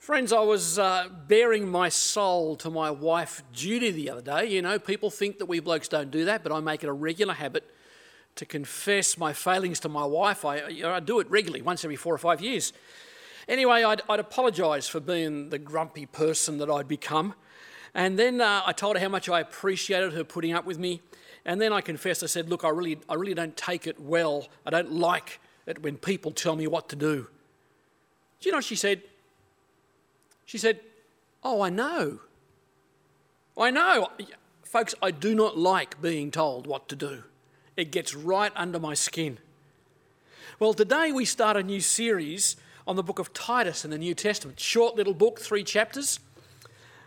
Friends, I was uh, baring my soul to my wife Judy the other day. You know, people think that we blokes don't do that, but I make it a regular habit to confess my failings to my wife. I, you know, I do it regularly, once every four or five years. Anyway, I'd, I'd apologise for being the grumpy person that I'd become. And then uh, I told her how much I appreciated her putting up with me. And then I confessed, I said, Look, I really, I really don't take it well. I don't like it when people tell me what to do. Do you know what she said? She said, Oh, I know. I know. Folks, I do not like being told what to do, it gets right under my skin. Well, today we start a new series on the book of Titus in the New Testament. Short little book, three chapters.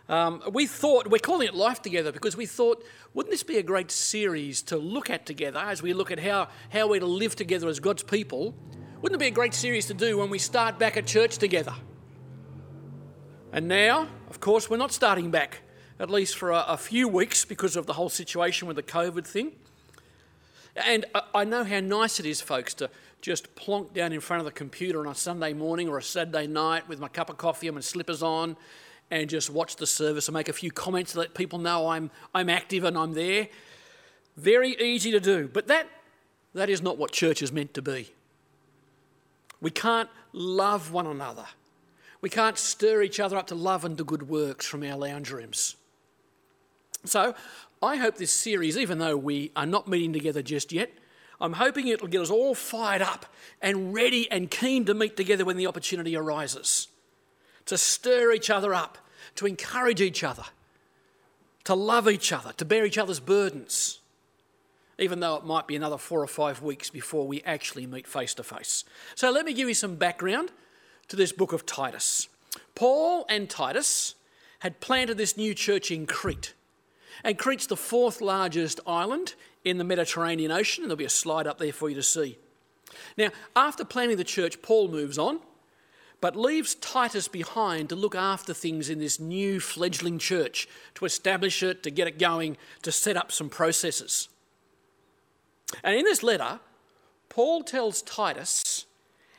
Um, we thought, we're calling it Life Together because we thought, wouldn't this be a great series to look at together as we look at how, how we're to live together as God's people? Wouldn't it be a great series to do when we start back at church together? And now, of course, we're not starting back, at least for a, a few weeks because of the whole situation with the COVID thing. And I know how nice it is, folks, to just plonk down in front of the computer on a Sunday morning or a Saturday night with my cup of coffee and my slippers on and just watch the service and make a few comments to let people know I'm, I'm active and I'm there. Very easy to do, but that, that is not what church is meant to be. We can't love one another. We can't stir each other up to love and to good works from our lounge rooms. So, I hope this series, even though we are not meeting together just yet, I'm hoping it'll get us all fired up and ready and keen to meet together when the opportunity arises. To stir each other up, to encourage each other, to love each other, to bear each other's burdens, even though it might be another four or five weeks before we actually meet face to face. So let me give you some background to this book of Titus. Paul and Titus had planted this new church in Crete. And Crete's the fourth largest island in the Mediterranean Ocean, and there'll be a slide up there for you to see. Now, after planting the church, Paul moves on but leaves Titus behind to look after things in this new fledgling church, to establish it, to get it going, to set up some processes. And in this letter, Paul tells Titus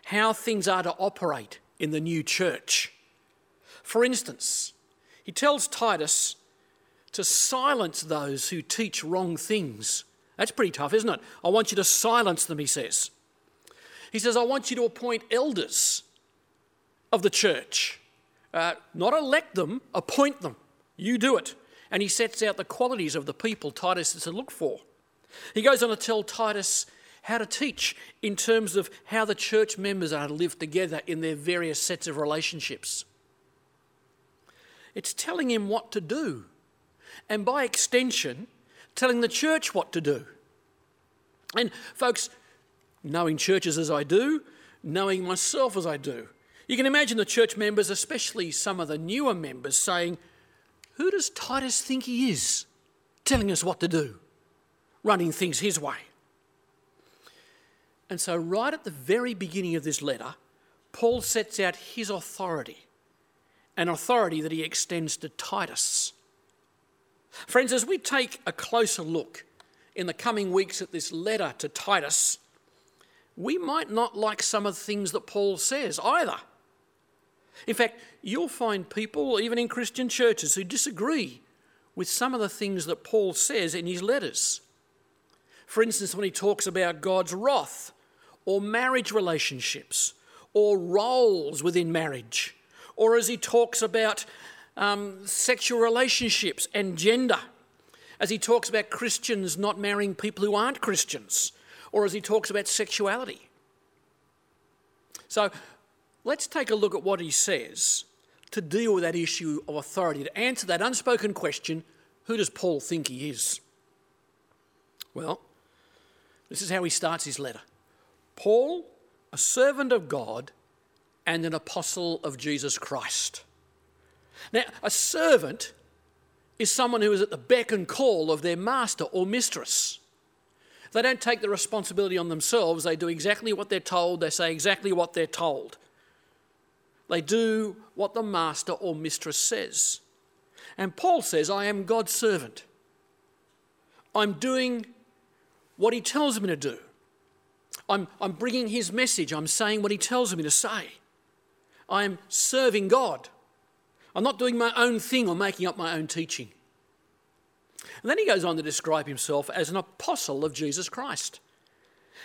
how things are to operate in the new church. For instance, he tells Titus to silence those who teach wrong things. That's pretty tough, isn't it? I want you to silence them, he says. He says, I want you to appoint elders of the church. Uh, not elect them, appoint them. You do it. And he sets out the qualities of the people Titus is to look for. He goes on to tell Titus how to teach in terms of how the church members are to live together in their various sets of relationships. It's telling him what to do, and by extension, telling the church what to do. And, folks, knowing churches as I do, knowing myself as I do, you can imagine the church members, especially some of the newer members, saying, Who does Titus think he is, telling us what to do, running things his way? And so, right at the very beginning of this letter, Paul sets out his authority, an authority that he extends to Titus. Friends, as we take a closer look in the coming weeks at this letter to Titus, we might not like some of the things that Paul says either. In fact, you'll find people, even in Christian churches, who disagree with some of the things that Paul says in his letters. For instance, when he talks about God's wrath, or marriage relationships, or roles within marriage, or as he talks about um, sexual relationships and gender, as he talks about Christians not marrying people who aren't Christians, or as he talks about sexuality. So, Let's take a look at what he says to deal with that issue of authority, to answer that unspoken question who does Paul think he is? Well, this is how he starts his letter Paul, a servant of God and an apostle of Jesus Christ. Now, a servant is someone who is at the beck and call of their master or mistress. They don't take the responsibility on themselves, they do exactly what they're told, they say exactly what they're told. They do what the master or mistress says. And Paul says, I am God's servant. I'm doing what he tells me to do. I'm, I'm bringing his message. I'm saying what he tells me to say. I'm serving God. I'm not doing my own thing or making up my own teaching. And then he goes on to describe himself as an apostle of Jesus Christ.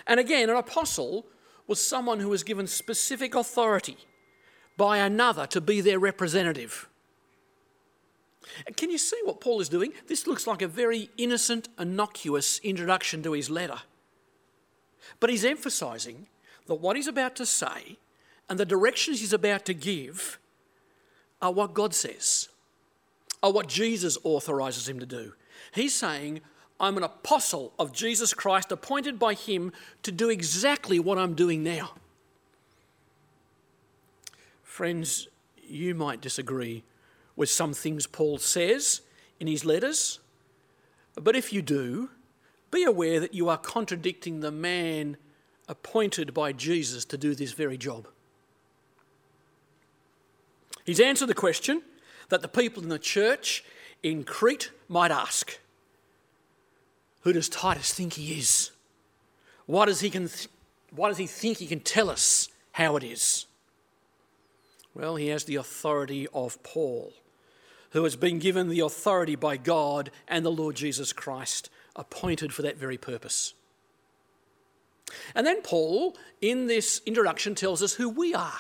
And again, an apostle was someone who was given specific authority by another to be their representative. Can you see what Paul is doing? This looks like a very innocent, innocuous introduction to his letter. But he's emphasizing that what he's about to say and the directions he's about to give are what God says, are what Jesus authorizes him to do. He's saying, I'm an apostle of Jesus Christ, appointed by him to do exactly what I'm doing now. Friends, you might disagree with some things Paul says in his letters, but if you do, be aware that you are contradicting the man appointed by Jesus to do this very job. He's answered the question that the people in the church in Crete might ask Who does Titus think he is? Why does he, th- why does he think he can tell us how it is? Well, he has the authority of Paul, who has been given the authority by God and the Lord Jesus Christ, appointed for that very purpose. And then Paul, in this introduction, tells us who we are,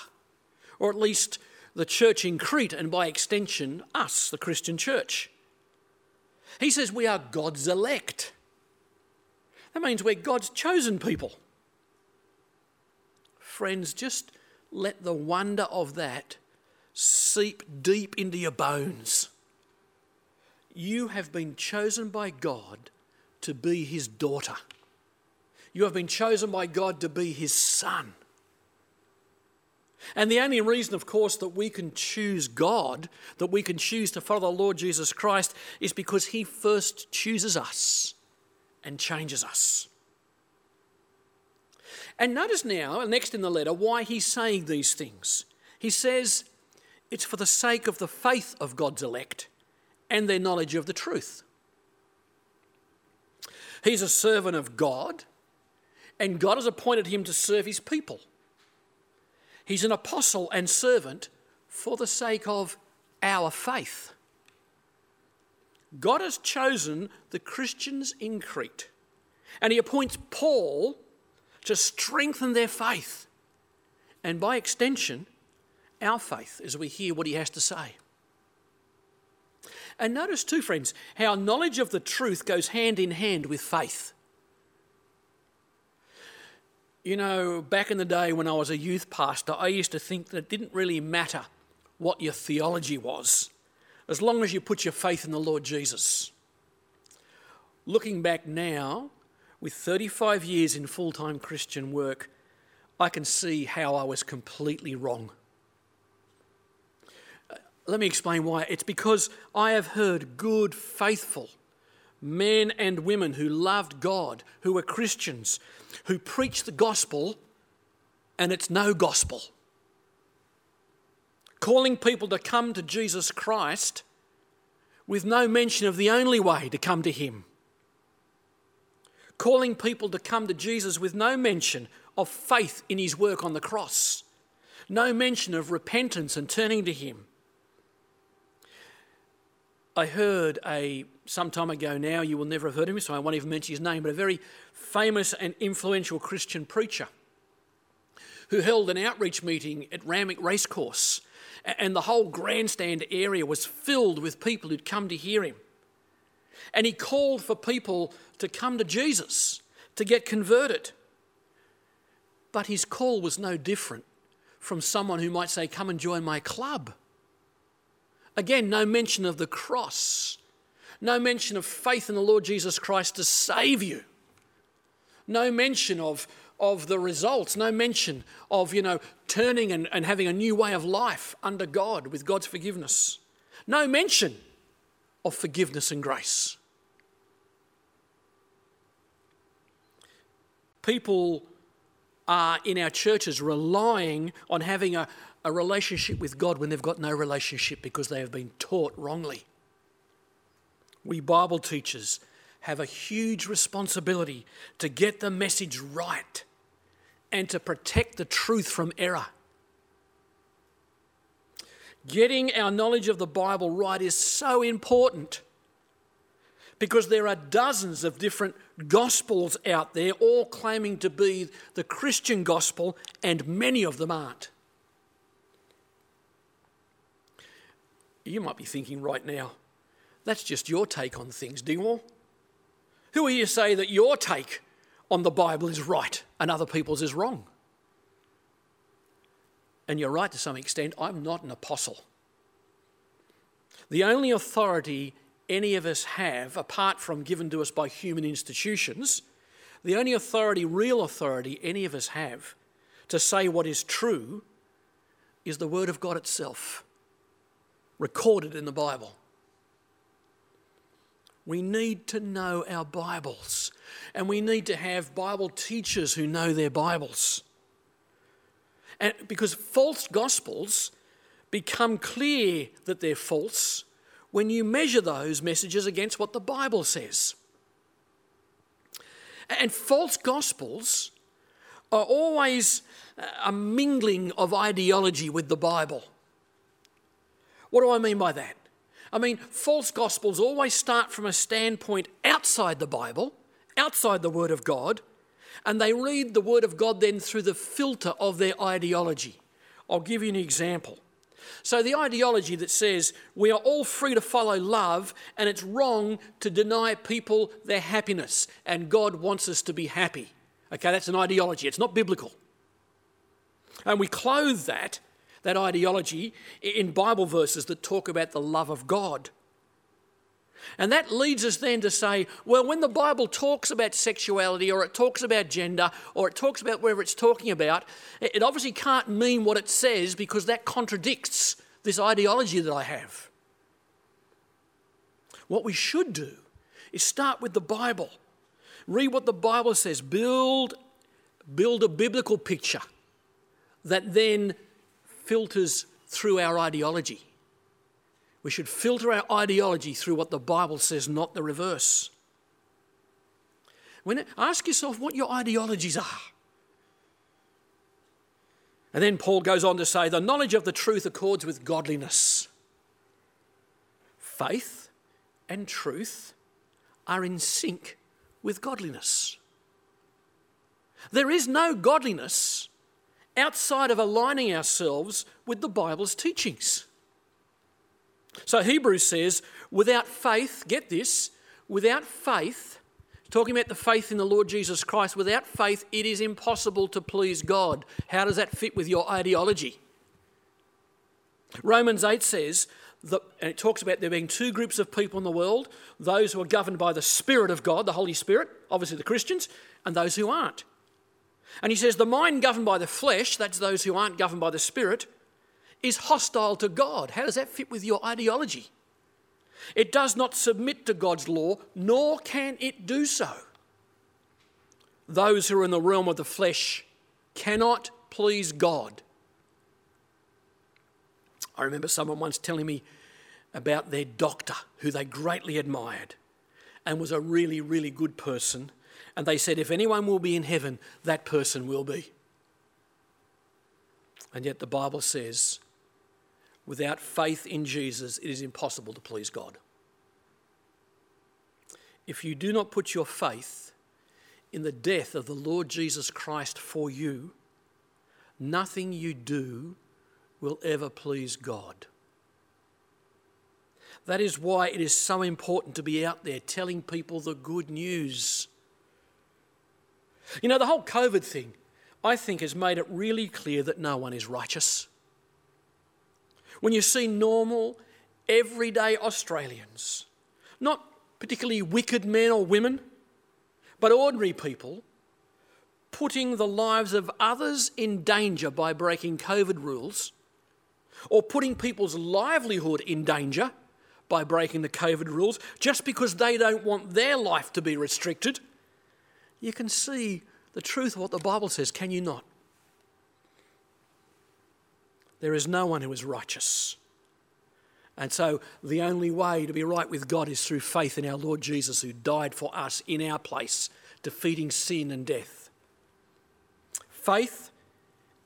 or at least the church in Crete, and by extension, us, the Christian church. He says we are God's elect. That means we're God's chosen people. Friends, just let the wonder of that seep deep into your bones. You have been chosen by God to be His daughter. You have been chosen by God to be His son. And the only reason, of course, that we can choose God, that we can choose to follow the Lord Jesus Christ, is because He first chooses us and changes us. And notice now, next in the letter, why he's saying these things. He says, It's for the sake of the faith of God's elect and their knowledge of the truth. He's a servant of God, and God has appointed him to serve his people. He's an apostle and servant for the sake of our faith. God has chosen the Christians in Crete, and He appoints Paul to strengthen their faith, and by extension, our faith as we hear what He has to say. And notice, too, friends, how knowledge of the truth goes hand in hand with faith. You know, back in the day when I was a youth pastor, I used to think that it didn't really matter what your theology was, as long as you put your faith in the Lord Jesus. Looking back now, with 35 years in full time Christian work, I can see how I was completely wrong. Let me explain why. It's because I have heard good, faithful men and women who loved God, who were Christians, who preach the gospel and it's no gospel. Calling people to come to Jesus Christ with no mention of the only way to come to Him. Calling people to come to Jesus with no mention of faith in His work on the cross, no mention of repentance and turning to Him. I heard a some time ago now, you will never have heard of him, so I won't even mention his name, but a very famous and influential Christian preacher who held an outreach meeting at Randwick Racecourse. And the whole grandstand area was filled with people who'd come to hear him. And he called for people to come to Jesus, to get converted. But his call was no different from someone who might say, Come and join my club. Again, no mention of the cross, no mention of faith in the Lord Jesus Christ to save you. No mention of, of the results, no mention of, you know, turning and, and having a new way of life under God with God's forgiveness. No mention of forgiveness and grace. People are in our churches relying on having a, a relationship with God when they've got no relationship because they have been taught wrongly. We Bible teachers have a huge responsibility to get the message right and to protect the truth from error. Getting our knowledge of the Bible right is so important because there are dozens of different gospels out there, all claiming to be the Christian gospel, and many of them aren't. You might be thinking right now, that's just your take on things, Dingwall. Who are you to say that your take on the Bible is right and other people's is wrong? And you're right to some extent, I'm not an apostle. The only authority any of us have, apart from given to us by human institutions, the only authority, real authority, any of us have to say what is true is the Word of God itself, recorded in the Bible. We need to know our Bibles, and we need to have Bible teachers who know their Bibles. And because false gospels become clear that they're false when you measure those messages against what the Bible says. And false gospels are always a mingling of ideology with the Bible. What do I mean by that? I mean, false gospels always start from a standpoint outside the Bible, outside the Word of God, and they read the Word of God then through the filter of their ideology. I'll give you an example. So, the ideology that says we are all free to follow love and it's wrong to deny people their happiness and God wants us to be happy. Okay, that's an ideology, it's not biblical. And we clothe that, that ideology, in Bible verses that talk about the love of God. And that leads us then to say, well, when the Bible talks about sexuality or it talks about gender or it talks about whatever it's talking about, it obviously can't mean what it says because that contradicts this ideology that I have. What we should do is start with the Bible. Read what the Bible says. Build, build a biblical picture that then filters through our ideology. We should filter our ideology through what the Bible says, not the reverse. When, ask yourself what your ideologies are. And then Paul goes on to say the knowledge of the truth accords with godliness. Faith and truth are in sync with godliness. There is no godliness outside of aligning ourselves with the Bible's teachings. So Hebrews says, without faith, get this, without faith, talking about the faith in the Lord Jesus Christ, without faith, it is impossible to please God. How does that fit with your ideology? Romans 8 says, that, and it talks about there being two groups of people in the world those who are governed by the Spirit of God, the Holy Spirit, obviously the Christians, and those who aren't. And he says, the mind governed by the flesh, that's those who aren't governed by the Spirit, is hostile to God. How does that fit with your ideology? It does not submit to God's law, nor can it do so. Those who are in the realm of the flesh cannot please God. I remember someone once telling me about their doctor who they greatly admired and was a really, really good person. And they said, if anyone will be in heaven, that person will be. And yet the Bible says Without faith in Jesus, it is impossible to please God. If you do not put your faith in the death of the Lord Jesus Christ for you, nothing you do will ever please God. That is why it is so important to be out there telling people the good news. You know, the whole COVID thing, I think, has made it really clear that no one is righteous. When you see normal, everyday Australians, not particularly wicked men or women, but ordinary people, putting the lives of others in danger by breaking COVID rules, or putting people's livelihood in danger by breaking the COVID rules just because they don't want their life to be restricted, you can see the truth of what the Bible says, can you not? There is no one who is righteous. And so the only way to be right with God is through faith in our Lord Jesus, who died for us in our place, defeating sin and death. Faith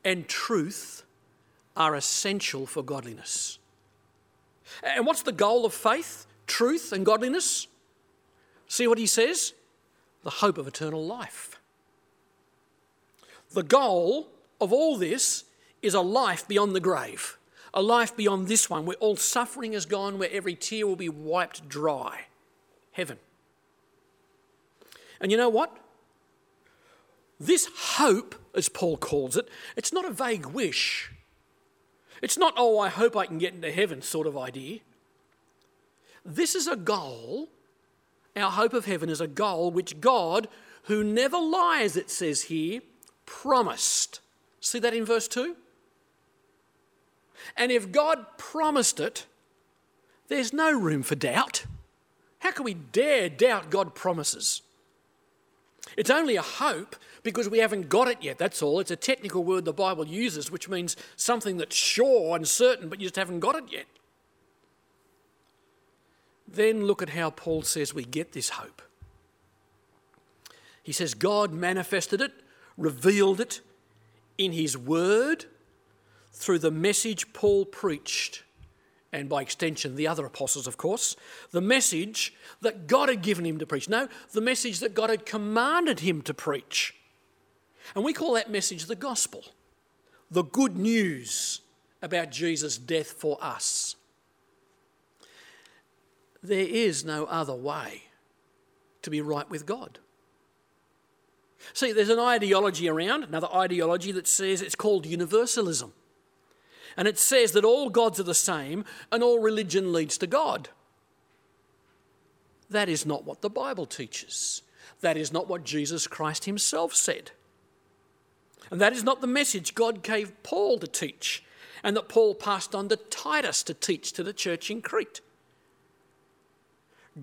and truth are essential for godliness. And what's the goal of faith, truth, and godliness? See what he says? The hope of eternal life. The goal of all this is a life beyond the grave, a life beyond this one, where all suffering is gone, where every tear will be wiped dry. Heaven. And you know what? This hope, as Paul calls it, it's not a vague wish. It's not, oh, I hope I can get into heaven sort of idea. This is a goal. Our hope of heaven is a goal which God, who never lies, it says here, promised. See that in verse 2? And if God promised it, there's no room for doubt. How can we dare doubt God promises? It's only a hope because we haven't got it yet, that's all. It's a technical word the Bible uses, which means something that's sure and certain, but you just haven't got it yet. Then look at how Paul says we get this hope. He says, God manifested it, revealed it in his word through the message Paul preached and by extension the other apostles, of course, the message that God had given him to preach. No, the message that God had commanded him to preach. And we call that message the gospel, the good news about Jesus' death for us. There is no other way to be right with God. See, there's an ideology around, another ideology that says it's called universalism. And it says that all gods are the same and all religion leads to God. That is not what the Bible teaches. That is not what Jesus Christ himself said. And that is not the message God gave Paul to teach and that Paul passed on to Titus to teach to the church in Crete.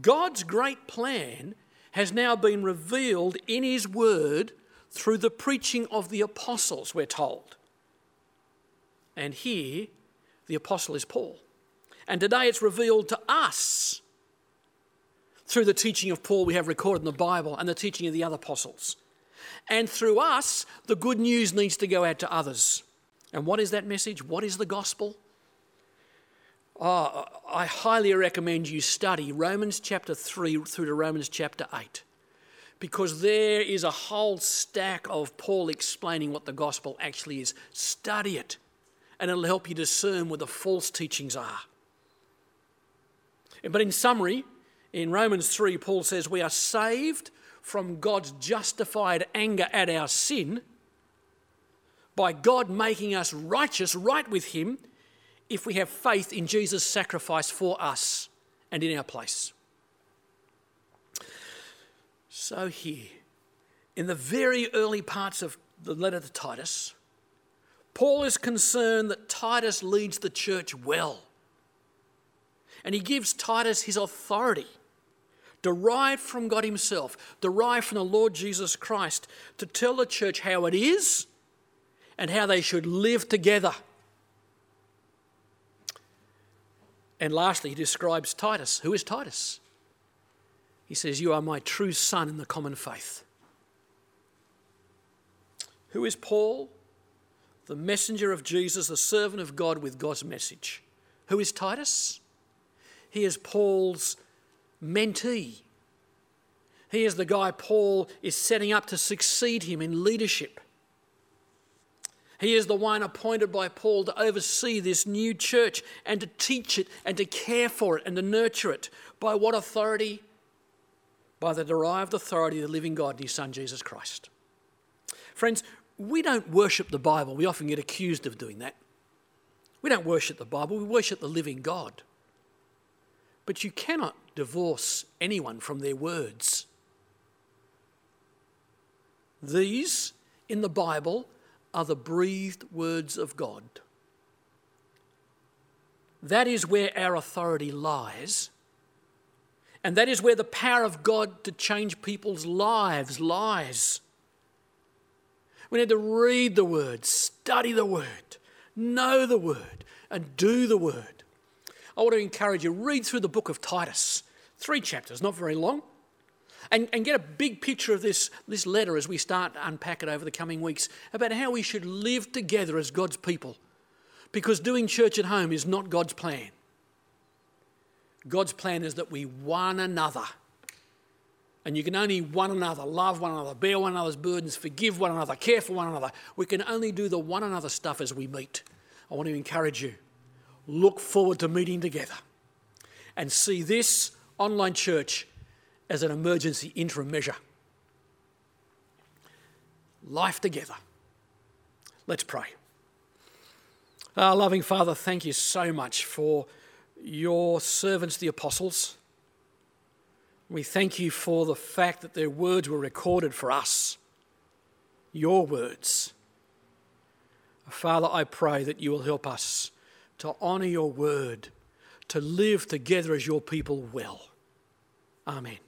God's great plan has now been revealed in his word through the preaching of the apostles, we're told. And here, the apostle is Paul. And today it's revealed to us through the teaching of Paul we have recorded in the Bible and the teaching of the other apostles. And through us, the good news needs to go out to others. And what is that message? What is the gospel? Oh, I highly recommend you study Romans chapter 3 through to Romans chapter 8 because there is a whole stack of Paul explaining what the gospel actually is. Study it and it'll help you discern where the false teachings are. But in summary, in Romans 3, Paul says, We are saved from God's justified anger at our sin by God making us righteous, right with Him, if we have faith in Jesus' sacrifice for us and in our place. So, here, in the very early parts of the letter to Titus, Paul is concerned that Titus leads the church well. And he gives Titus his authority, derived from God Himself, derived from the Lord Jesus Christ, to tell the church how it is and how they should live together. And lastly, he describes Titus. Who is Titus? He says, You are my true son in the common faith. Who is Paul? the messenger of Jesus, the servant of God with God's message. Who is Titus? He is Paul's mentee. He is the guy Paul is setting up to succeed him in leadership. He is the one appointed by Paul to oversee this new church and to teach it and to care for it and to nurture it. By what authority? By the derived authority of the living God and His Son Jesus Christ. Friends, we don't worship the Bible. We often get accused of doing that. We don't worship the Bible, we worship the living God. But you cannot divorce anyone from their words. These in the Bible are the breathed words of God. That is where our authority lies. And that is where the power of God to change people's lives lies. We need to read the Word, study the Word, know the Word, and do the Word. I want to encourage you, read through the book of Titus, three chapters, not very long, and, and get a big picture of this, this letter as we start to unpack it over the coming weeks about how we should live together as God's people. Because doing church at home is not God's plan. God's plan is that we one another. And you can only one another, love one another, bear one another's burdens, forgive one another, care for one another. We can only do the one another stuff as we meet. I want to encourage you. Look forward to meeting together and see this online church as an emergency interim measure. Life together. Let's pray. Our loving Father, thank you so much for your servants, the apostles. We thank you for the fact that their words were recorded for us, your words. Father, I pray that you will help us to honour your word, to live together as your people well. Amen.